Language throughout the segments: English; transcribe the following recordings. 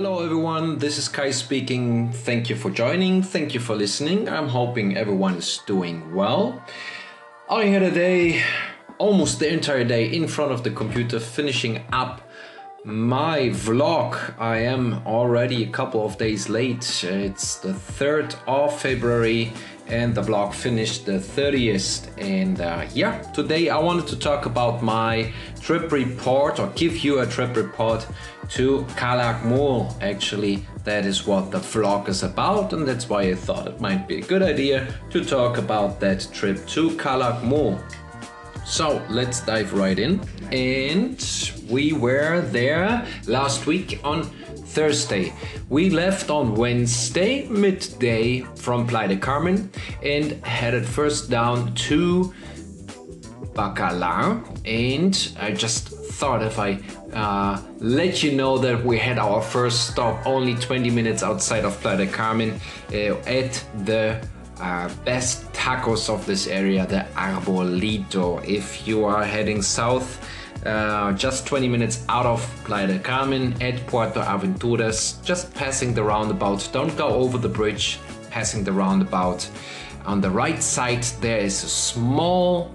Hello, everyone. This is Kai speaking. Thank you for joining. Thank you for listening. I'm hoping everyone is doing well. I had a day, almost the entire day, in front of the computer, finishing up my vlog. I am already a couple of days late. It's the 3rd of February and the vlog finished the 30th. And uh, yeah, today I wanted to talk about my trip report or give you a trip report to Calakmul. Actually, that is what the vlog is about, and that's why I thought it might be a good idea to talk about that trip to Calakmul. So let's dive right in. And we were there last week on Thursday. We left on Wednesday midday from Playa de Carmen and headed first down to Bacalar. And I just thought if I uh, let you know that we had our first stop only 20 minutes outside of Playa de Carmen uh, at the uh, best tacos of this area, the Arbolito. If you are heading south, uh, just 20 minutes out of Playa del Carmen at Puerto Aventuras, just passing the roundabout. Don't go over the bridge, passing the roundabout. On the right side, there is a small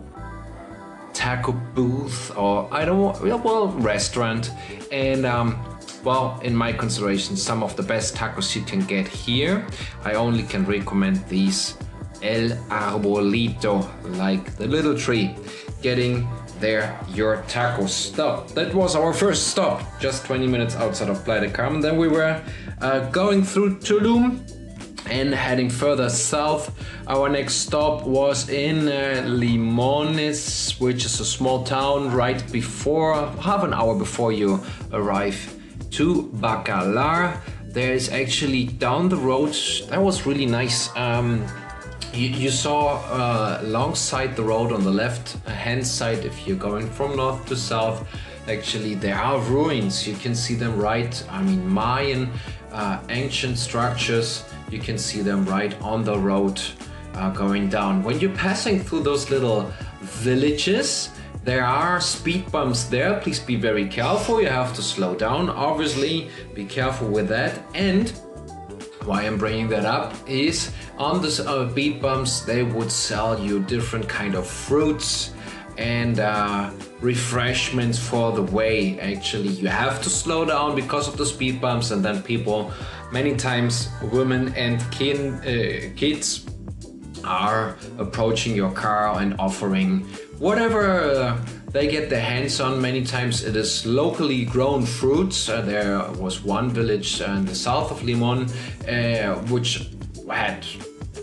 taco booth or I don't know, well, restaurant. And um, well, in my consideration, some of the best tacos you can get here. I only can recommend these El Arbolito, like the little tree. Getting there your taco stop. That was our first stop, just 20 minutes outside of Playa de Carmen. Then we were uh, going through Tulum and heading further south. Our next stop was in uh, Limones, which is a small town right before, half an hour before you arrive to Bacalar. There is actually down the road, that was really nice. Um, you, you saw uh, alongside the road on the left hand side, if you're going from north to south, actually there are ruins. You can see them right, I mean, Mayan uh, ancient structures. You can see them right on the road uh, going down. When you're passing through those little villages, there are speed bumps there. Please be very careful. You have to slow down. Obviously, be careful with that. And why I'm bringing that up is on the uh, speed bumps they would sell you different kind of fruits and uh, refreshments for the way actually you have to slow down because of the speed bumps and then people many times women and kin, uh, kids are approaching your car and offering whatever they get their hands on. Many times it is locally grown fruits. Uh, there was one village in the south of Limon uh, which had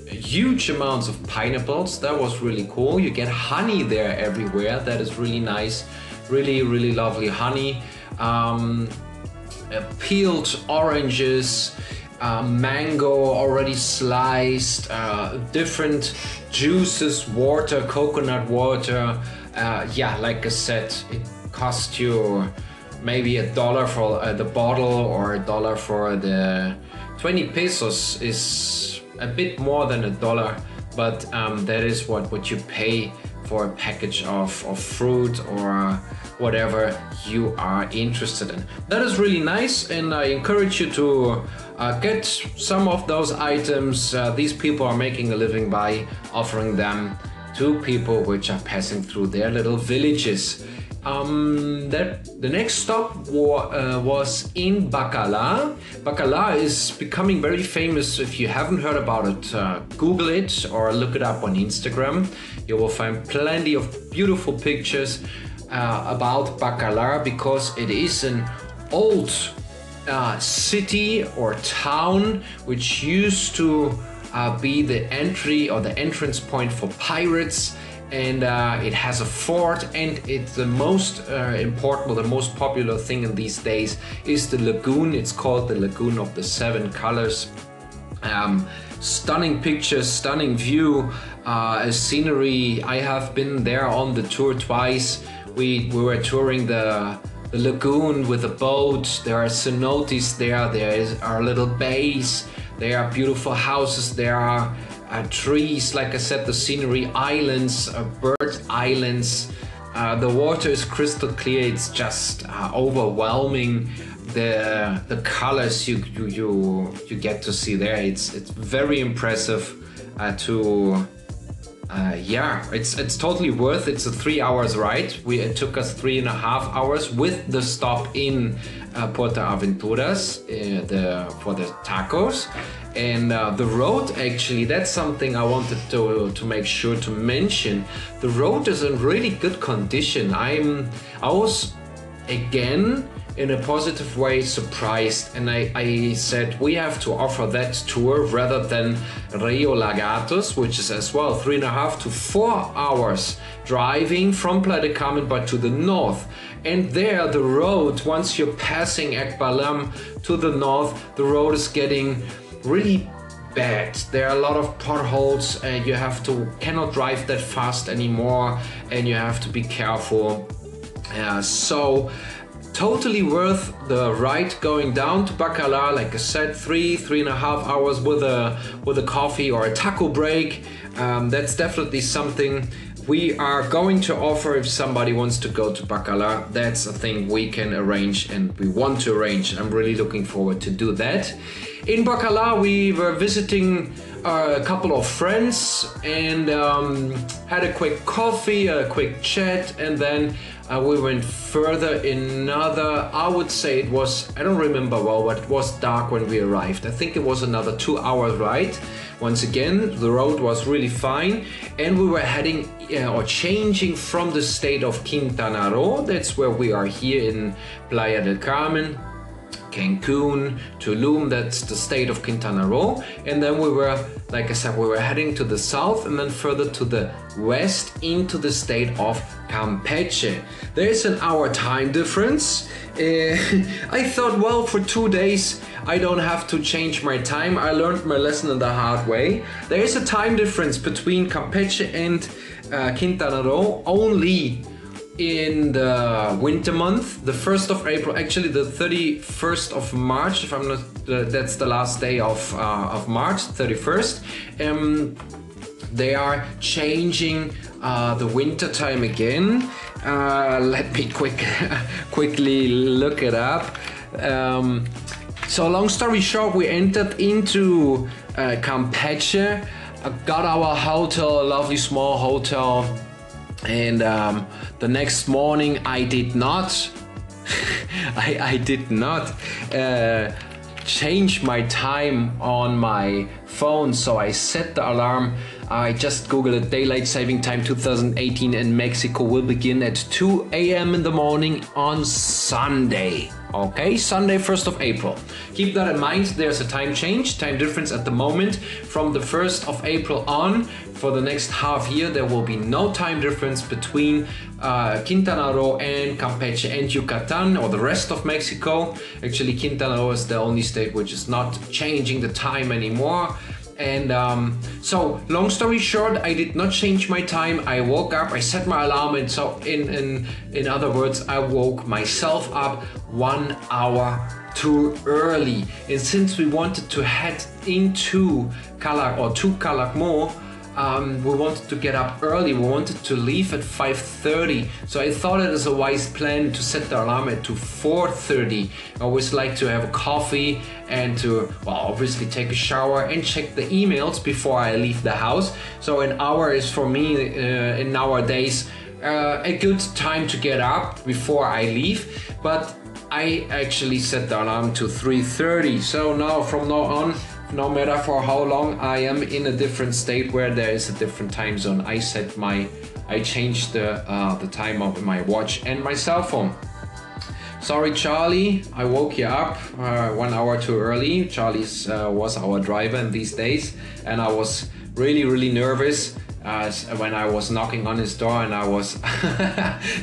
huge amounts of pineapples. That was really cool. You get honey there everywhere. That is really nice. Really, really lovely honey. Um, peeled oranges. Uh, mango already sliced, uh, different juices, water, coconut water, uh, yeah, like I said, it cost you maybe a dollar for uh, the bottle or a dollar for the 20 pesos is a bit more than a dollar, but um, that is what, what you pay for a package of, of fruit or whatever you are interested in. That is really nice, and I encourage you to uh, get some of those items. Uh, these people are making a living by offering them to people which are passing through their little villages. Um, that the next stop uh, was in Bacalar. Bacalar is becoming very famous. If you haven't heard about it, uh, Google it or look it up on Instagram. You will find plenty of beautiful pictures uh, about Bacalar because it is an old uh, city or town which used to uh, be the entry or the entrance point for pirates and uh, it has a fort and it's the most uh, important the most popular thing in these days is the lagoon. It's called the lagoon of the seven colors. Um, stunning pictures stunning view uh, scenery. I have been there on the tour twice we, we were touring the the lagoon with a boat there are cenotes there there is, are little bays there are beautiful houses, there are uh, trees, like I said, the scenery, islands, uh, bird islands. Uh, the water is crystal clear. It's just uh, overwhelming. The the colors you, you you you get to see there. It's it's very impressive. Uh, to uh, yeah, it's it's totally worth. It's a three hours ride. We it took us three and a half hours with the stop in uh, Puerto Aventuras uh, the for the tacos, and uh, the road actually that's something I wanted to to make sure to mention. The road is in really good condition. I'm I was again in a positive way surprised and I, I, said we have to offer that tour rather than Rio Lagartos which is as well three and a half to four hours driving from Playa del Carmen but to the north. And there the road once you're passing Ekbalam to the north the road is getting really bad. There are a lot of potholes and you have to cannot drive that fast anymore and you have to be careful. Uh, so totally worth the ride going down to Bacalar. Like I said, three, three and a half hours with a with a coffee or a taco break. Um, that's definitely something we are going to offer if somebody wants to go to Bacalar. That's a thing we can arrange and we want to arrange. I'm really looking forward to do that. In Bacalar, we were visiting a couple of friends and um, had a quick coffee, a quick chat, and then uh, we went further another i would say it was i don't remember well but it was dark when we arrived. I think it was another two hours ride. Once again the road was really fine and we were heading uh, or changing from the state of quintana roo. That's where we are here in playa del carmen Cancun, Tulum, that's the state of Quintana Roo. And then we were, like I said, we were heading to the south and then further to the west into the state of Campeche. There is an hour time difference. Uh, I thought, well, for two days I don't have to change my time. I learned my lesson in the hard way. There is a time difference between Campeche and uh, Quintana Roo only in the winter month, the 1st of April, actually the 31st of March, if I'm not, uh, that's the last day of, uh, of March, 31st. Um, they are changing uh, the winter time again. Uh, let me quick, quickly look it up. Um, so long story short, we entered into uh, Campeche, uh, got our hotel, a lovely small hotel and um, the next morning I did not I, I, did not uh, change my time on my phone. So I set the alarm. I just googled daylight saving time 2018 in Mexico will begin at 2 a.m. in the morning on Sunday Okay, Sunday, 1st of April. Keep that in mind, there's a time change, time difference at the moment. From the 1st of April on, for the next half year, there will be no time difference between uh, Quintana Roo and Campeche and Yucatan or the rest of Mexico. Actually, Quintana Roo is the only state which is not changing the time anymore. And um, so, long story short, I did not change my time. I woke up, I set my alarm, and so in in in other words, I woke myself up one hour too early. And since we wanted to head into Calac or to Calakmul, um, we wanted to get up early. We wanted to leave at 5:30. So I thought it is a wise plan to set the alarm at to 4:30. I always like to have a coffee and to well, obviously take a shower and check the emails before I leave the house. So an hour is for me uh, in nowadays uh, a good time to get up before I leave. But I actually set the alarm to 3:30. So now from now on no matter for how long I am in a different state where there is a different time zone. I set my, I changed the uh, the time of my watch and my cell phone. Sorry, Charlie, I woke you up uh, one hour too early. Charlie uh, was our driver in these days, and I was really, really nervous uh, when I was knocking on his door and I was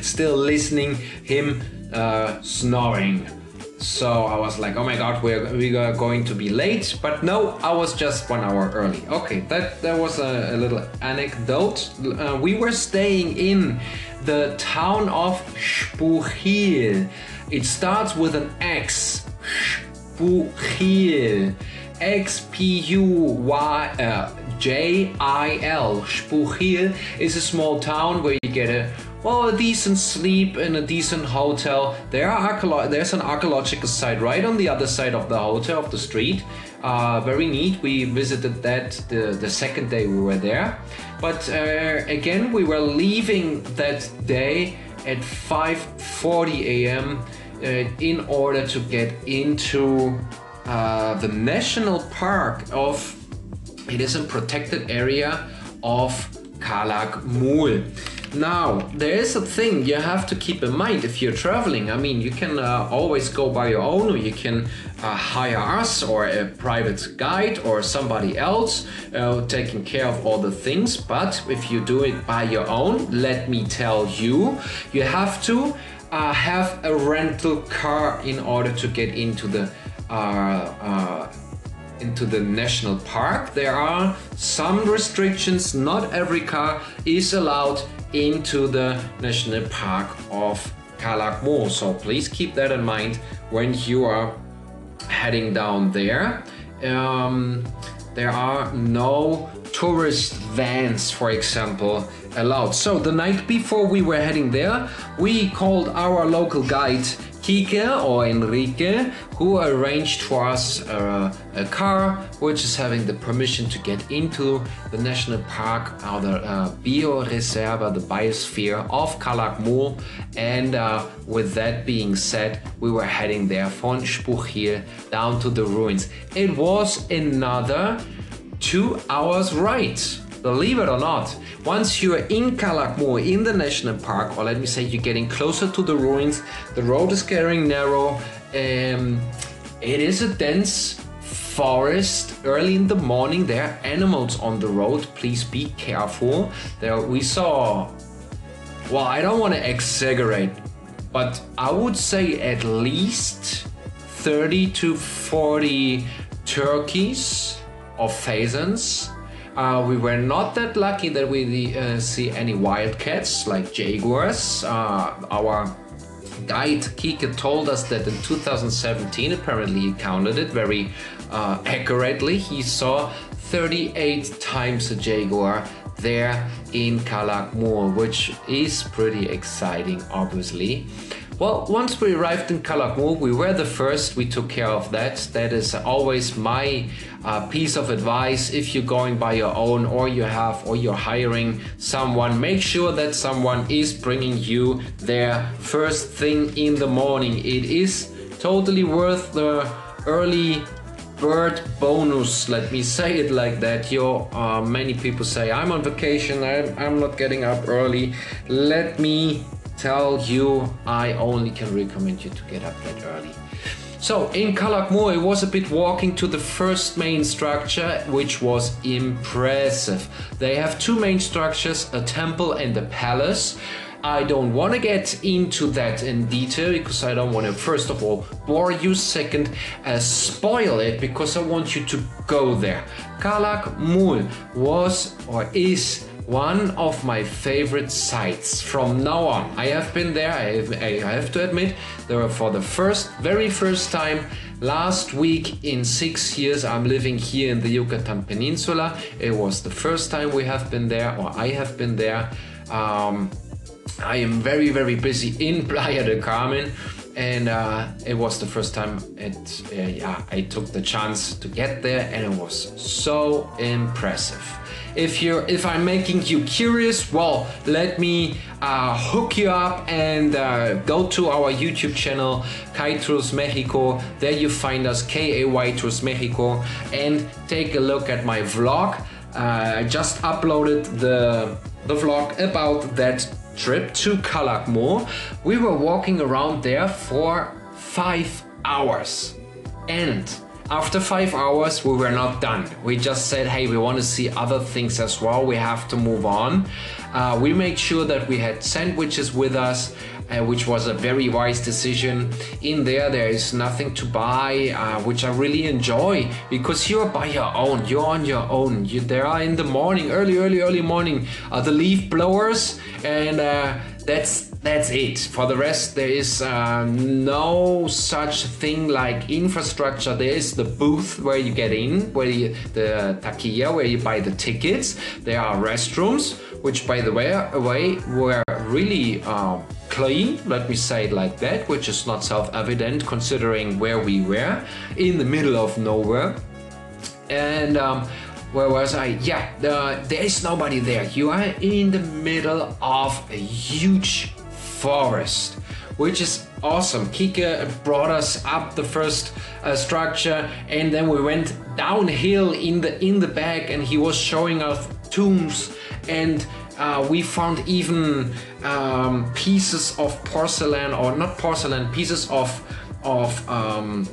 still listening him uh, snoring so I was like, oh my god, we're, we are going to be late. But no, I was just one hour early. Okay, that, that was a, a little anecdote. Uh, we were staying in the town of Xpujil. It starts with an X. Xpujil. X P U Y uh, J I L. Xpujil is a small town where you get a well, a decent sleep in a decent hotel. There are there's an archaeological site right on the other side of the hotel of the street. Uh, very neat. We visited that the, the second day we were there. But uh, again, we were leaving that day at 5:40 a.m. Uh, in order to get into uh, the national park of. It is a protected area of Calakmul. Now, there is a thing you have to keep in mind if you're traveling. I mean, you can uh, always go by your own, or you can uh, hire us, or a private guide, or somebody else uh, taking care of all the things. But if you do it by your own, let me tell you, you have to uh, have a rental car in order to get into the uh, uh, into the national park. There are some restrictions. Not every car is allowed into the national park of Calakmul. So please keep that in mind when you are heading down there. Um, there are no tourist vans, for example, allowed. So the night before we were heading there, we called our local guide Kike or Enrique, who arranged for us uh, a car which is having the permission to get into the national park or the uh, Bioreserva, the biosphere of Calakmul. And uh, with that being said, we were heading there from Xpujil down to the ruins. It was another two hours ride. Believe it or not, once you're in Calakmul, in the national park, or let me say you're getting closer to the ruins, the road is getting narrow. Um, it is a dense forest. Early in the morning, there are animals on the road. Please be careful. There we saw. Well, I don't want to exaggerate, but I would say at least 30 to 40 turkeys or pheasants uh, we were not that lucky that we uh, see any wildcats like jaguars. Uh, our guide Kike told us that in 2017, apparently he counted it very uh, accurately. He saw 38 times a jaguar there in Calakmul, which is pretty exciting, obviously. Well, once we arrived in Calakmul, we were the first, we took care of that. That is always my uh, piece of advice. If you're going by your own or you have or you're hiring someone, make sure that someone is bringing you there first thing in the morning. It is totally worth the early bird bonus let me say it like that you uh, many people say i'm on vacation I'm, I'm not getting up early let me tell you I only can recommend you to get up that early. So in Calakmul, it was a bit walking to the first main structure, which was impressive. They have two main structures, a temple and a palace. I don't want to get into that in detail because I don't want to, first of all, bore you. Second, uh, spoil it because I want you to go there. Calakmul was or is one of my favorite sites from now on. I have been there, I have, I have to admit, there for the first, very first time last week in six years I'm living here in the Yucatan Peninsula. It was the first time we have been there, or I have been there. Um, I am very, very busy in Playa del Carmen and uh, it was the first time it uh, yeah I took the chance to get there and it was so impressive. If you're if I'm making you curious well let me uh, hook you up and uh, go to our YouTube channel Tours Mexico. There you find us K-A-Y Tours Mexico. And take a look at my vlog. Uh, I just uploaded the the vlog about that trip to Calakmul, we were walking around there for five hours. And after five hours, we were not done. We just said, hey, we want to see other things as well. We have to move on. Uh, we made sure that we had sandwiches with us uh, which was a very wise decision. In there, there is nothing to buy, uh, which I really enjoy because you're by your own. You're on your own. You, there are in the morning, early, early, early morning, the leaf blowers, and uh, that's that's it. For the rest, there is uh, no such thing like infrastructure. There is the booth where you get in, where you, the taquilla, where you buy the tickets. There are restrooms, which, by the way, way were really uh, clean. Let me say it like that, which is not self-evident considering where we were in the middle of nowhere. And um, where was I? Yeah, the, there is nobody there. You are in the middle of a huge forest, which is awesome. Kike brought us up the first uh, structure, and then we went downhill in the in the back, and he was showing us tombs, and uh, we found even um, pieces of porcelain, or not porcelain, pieces of of um,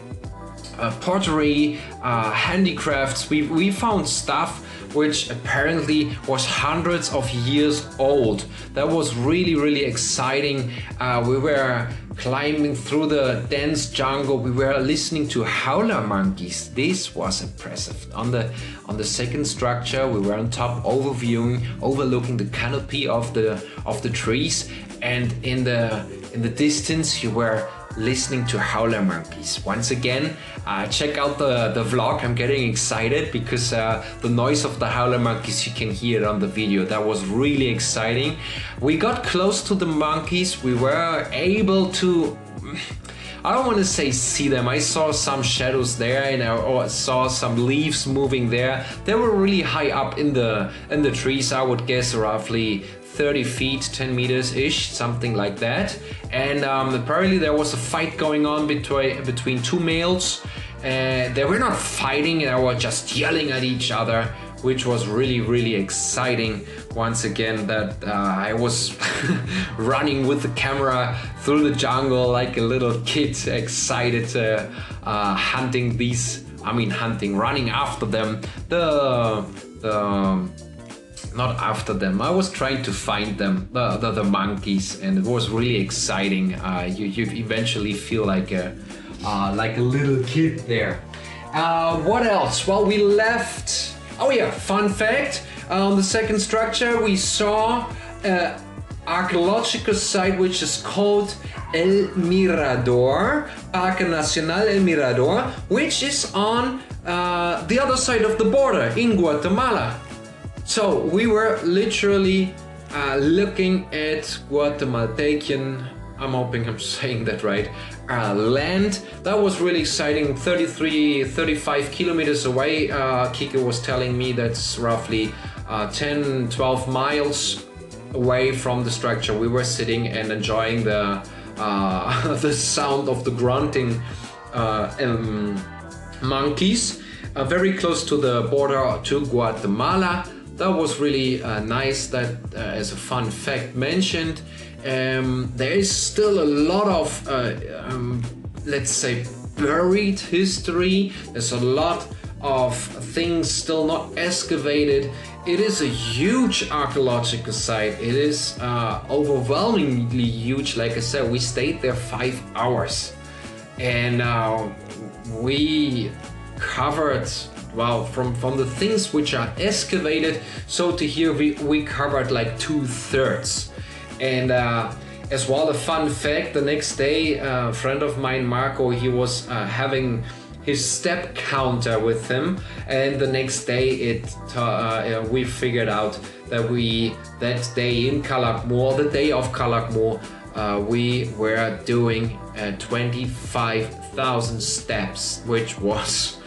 uh, pottery, uh, handicrafts. We we found stuff which apparently was hundreds of years old. That was really, really exciting. Uh, we were climbing through the dense jungle. We were listening to howler monkeys. This was impressive. On the on the second structure, we were on top, overviewing, overlooking the canopy of the of the trees, and in the in the distance, you were listening to howler monkeys. Once again, uh, check out the, the vlog. I'm getting excited because uh, the noise of the howler monkeys, you can hear it on the video. That was really exciting. We got close to the monkeys. We were able to I don't want to say see them. I saw some shadows there and I saw some leaves moving there. They were really high up in the in the trees. I would guess roughly 30 feet, 10 meters ish, something like that. And um, apparently there was a fight going on between between two males. Uh, they were not fighting; they were just yelling at each other, which was really, really exciting. Once again, that uh, I was running with the camera through the jungle like a little kid, excited, uh, uh hunting these. I mean, hunting, running after them. The the not after them. I was trying to find them, the, the, the monkeys, and it was really exciting. Uh, you, you eventually feel like a, uh, like a little kid there. Uh, what else? Well, we left. Oh, yeah, fun fact on the second structure, we saw an archaeological site which is called El Mirador, Parque Nacional El Mirador, which is on uh, the other side of the border in Guatemala. So we were literally uh, looking at Guatemaltecan, I'm hoping I'm saying that right, uh, land. That was really exciting. 33, 35 kilometers away, uh, Kike was telling me that's roughly uh, 10, 12 miles away from the structure. We were sitting and enjoying the, uh, the sound of the grunting uh, um, monkeys. Uh, very close to the border to Guatemala that was really uh, nice that as a fun fact mentioned um, there is still a lot of uh, um, let's say buried history. There's a lot of things still not excavated. It is a huge archaeological site. It is uh, overwhelmingly huge. Like i said we stayed there five hours. And uh, we covered well from from the things which are excavated so to here we, we covered like two-thirds and uh, as well a fun fact the next day a friend of mine marco he was uh, having his step counter with him. And the next day it uh, uh we figured out that we that day in Calakmul the day of Calakmul uh, we were doing uh, 25,000 steps which was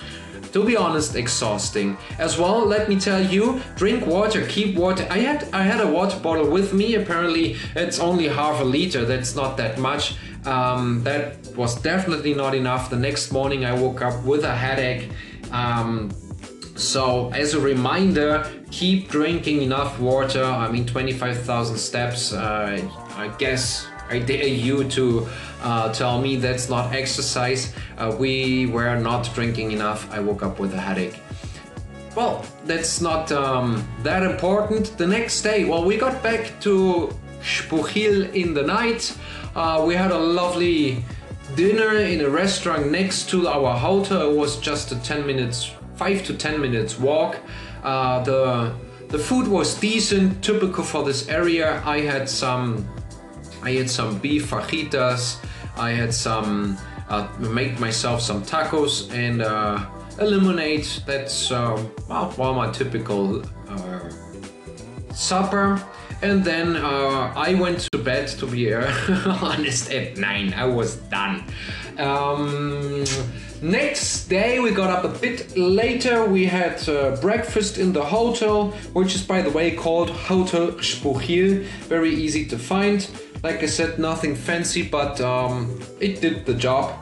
to be honest, exhausting. As well, let me tell you, drink water, keep water. I had I had a water bottle with me. Apparently, it's only half a liter. That's not that much. Um, that was definitely not enough. The next morning, I woke up with a headache. Um, so, as a reminder, keep drinking enough water. I mean, 25,000 steps. Uh, I guess I dare you to uh, tell me that's not exercise. Uh, we were not drinking enough. I woke up with a headache. Well, that's not um, that important. The next day, well, we got back to Xpujil in the night. Uh, we had a lovely dinner in a restaurant next to our hotel. It was just a 10 minutes, 5 to 10 minutes walk. Uh, the the food was decent, typical for this area. I had some I had some beef fajitas. I had some uh, made myself some tacos and uh, a lemonade. That's uh, well, well, my typical uh, supper. And then uh, I went to bed, to be honest, at 9. I was done. Um, next day, we got up a bit later. We had uh, breakfast in the hotel, which is, by the way, called Hotel Xpujil. Very easy to find. Like I said, nothing fancy, but um, it did the job.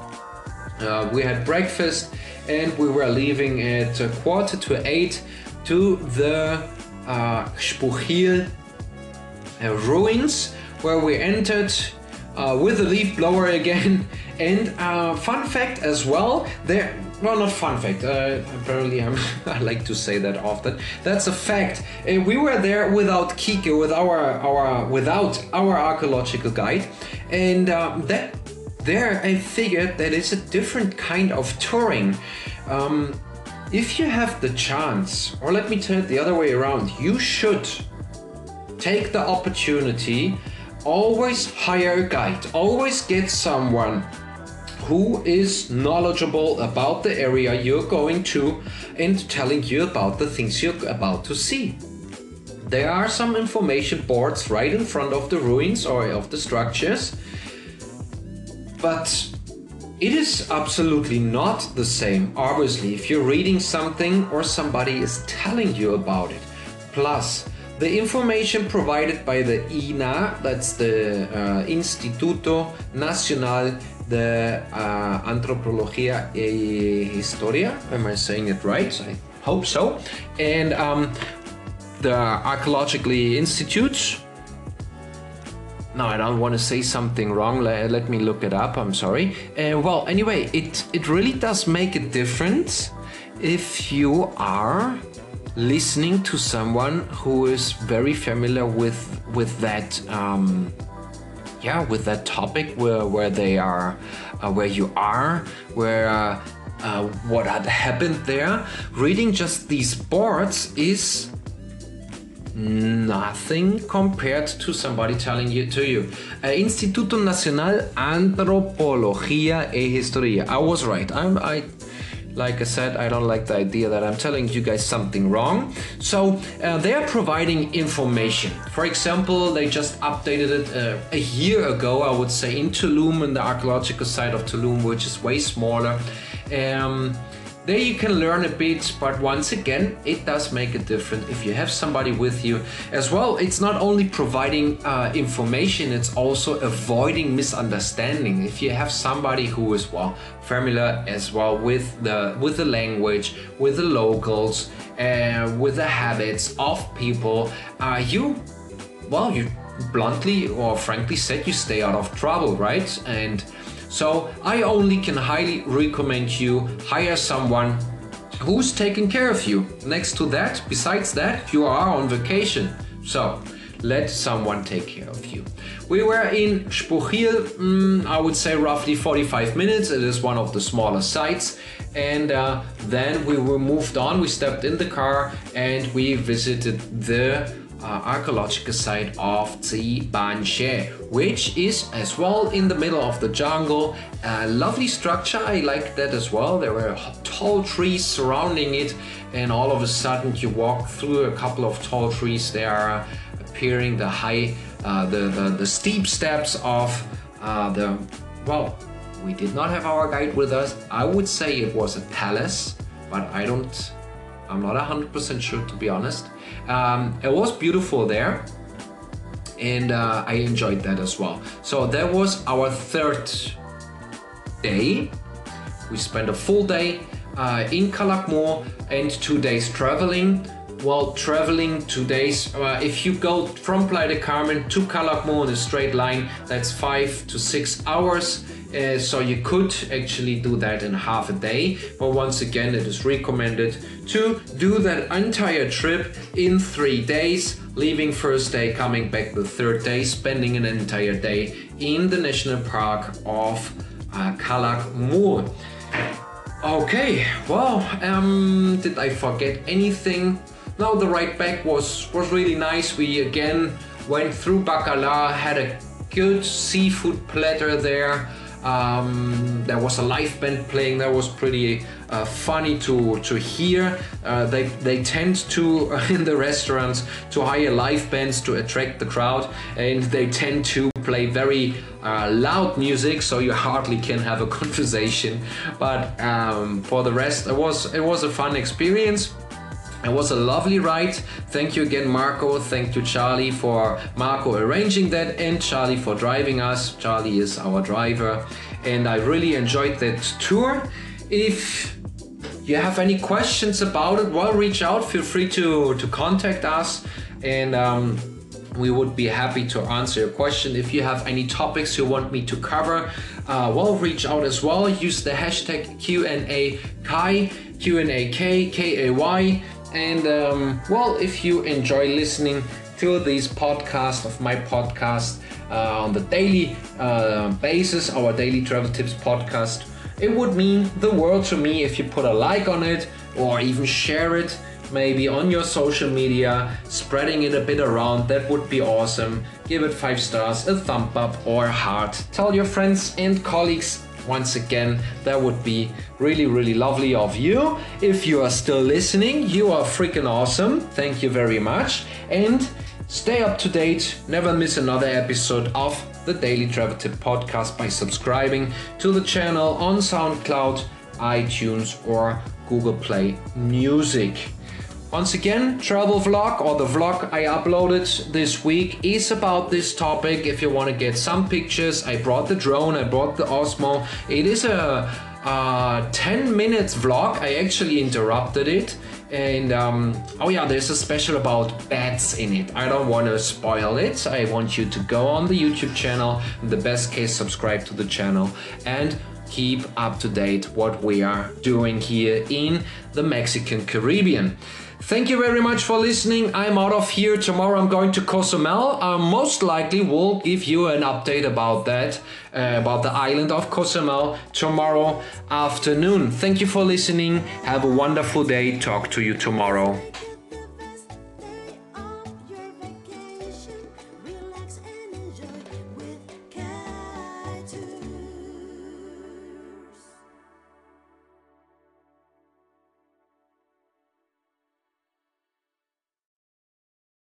Uh, we had breakfast and we were leaving at a quarter to eight to the uh, Xpujil uh, ruins where we entered uh, with the leaf blower again. And uh, fun fact as well, there. Well, not fun fact. Uh, apparently, I'm, I like to say that often. That's a fact. Uh, we were there without Kike, with our our without our archaeological guide, and um, that there I figured that it's a different kind of touring. Um, if you have the chance, or let me turn it the other way around, you should take the opportunity, always hire a guide, always get someone who is knowledgeable about the area you're going to and telling you about the things you're about to see. There are some information boards right in front of the ruins or of the structures, but it is absolutely not the same, obviously, if you're reading something or somebody is telling you about it. Plus, the information provided by the INAH, that's the uh, Instituto Nacional de uh, Antropología e Historia. Am I saying it right? I hope so. And um, the Archaeologically Institute. No, I don't want to say something wrong. Let, let me look it up. I'm sorry. Uh, well, anyway, it it really does make a difference if you are listening to someone who is very familiar with with that um, yeah with that topic where where they are uh, where you are where uh, uh, what had happened there. Reading just these boards is nothing compared to somebody telling you to you. Uh, Instituto Nacional Antropología e Historia. I was right. I'm, I like I said, I don't like the idea that I'm telling you guys something wrong. So uh, they are providing information. For example, they just updated it uh, a year ago, I would say, in Tulum, in the archaeological site of Tulum, which is way smaller. Um, there you can learn a bit, but once again, it does make a difference if you have somebody with you as well. It's not only providing uh, information, it's also avoiding misunderstanding. If you have somebody who is well familiar as well with the with the language, with the locals, uh, with the habits of people, uh, you well you bluntly or frankly said you stay out of trouble, right? And so I only can highly recommend you hire someone who's taking care of you. Next to that, besides that, you are on vacation. So let someone take care of you. We were in Xpujil, mm, I would say roughly 45 minutes. It is one of the smaller sites. And uh, then we were moved on. We stepped in the car and we visited the uh, archaeological site of Tsibanshe, which is as well in the middle of the jungle. A lovely structure, I like that as well. There were tall trees surrounding it, and all of a sudden you walk through a couple of tall trees. They are appearing the high, uh, the, the, the steep steps of uh, the well. We did not have our guide with us. I would say it was a palace, but I don't. I'm not 100% sure to be honest. Um, it was beautiful there and uh, I enjoyed that as well. So that was our third day. We spent a full day uh, in Calakmul and two days traveling. While traveling two days, uh, if you go from Playa de Carmen to Calakmul in a straight line, that's five to six hours. Uh, so you could actually do that in half a day. But once again, it is recommended to do that entire trip in three days, leaving first day, coming back the third day, spending an entire day in the national park of uh, Calakmul. Okay, well, um, did I forget anything? No, the ride back was was really nice. We again went through Bacalar, had a good seafood platter there. Um, there was a live band playing. That was pretty uh, funny to to hear. Uh, they they tend to in the restaurants to hire live bands to attract the crowd, and they tend to play very uh, loud music, so you hardly can have a conversation. But um, for the rest, it was it was a fun experience. It was a lovely ride. Thank you again, Marco. Thank you, Charlie, for Marco arranging that, and Charlie for driving us. Charlie is our driver, and I really enjoyed that tour. If you have any questions about it, well, reach out. Feel free to to contact us, and. Um, we would be happy to answer your question. If you have any topics you want me to cover, uh, well, reach out as well. Use the hashtag Q&A Kai, Q&A-K, K-A-Y. And um, well, if you enjoy listening to these podcasts of my podcast uh, on the daily uh, basis, our daily travel tips podcast, it would mean the world to me if you put a like on it or even share it maybe on your social media, spreading it a bit around. That would be awesome. Give it five stars, a thumb up, or a heart. Tell your friends and colleagues once again, that would be really, really lovely of you. If you are still listening, you are freaking awesome. Thank you very much. And stay up to date. Never miss another episode of the Daily Travel Tip podcast by subscribing to the channel on SoundCloud, iTunes, or Google Play Music. Once again, travel vlog or the vlog I uploaded this week is about this topic. If you want to get some pictures, I brought the drone, I brought the Osmo. It is a, a 10 minutes vlog. I actually interrupted it. And um, oh yeah, there's a special about bats in it. I don't want to spoil it. I want you to go on the YouTube channel. In the best case, subscribe to the channel and keep up to date what we are doing here in the Mexican Caribbean. Thank you very much for listening. I'm out of here. Tomorrow I'm going to Cozumel. I most likely will give you an update about that, uh, about the island of Cozumel tomorrow afternoon. Thank you for listening. Have a wonderful day. Talk to you tomorrow.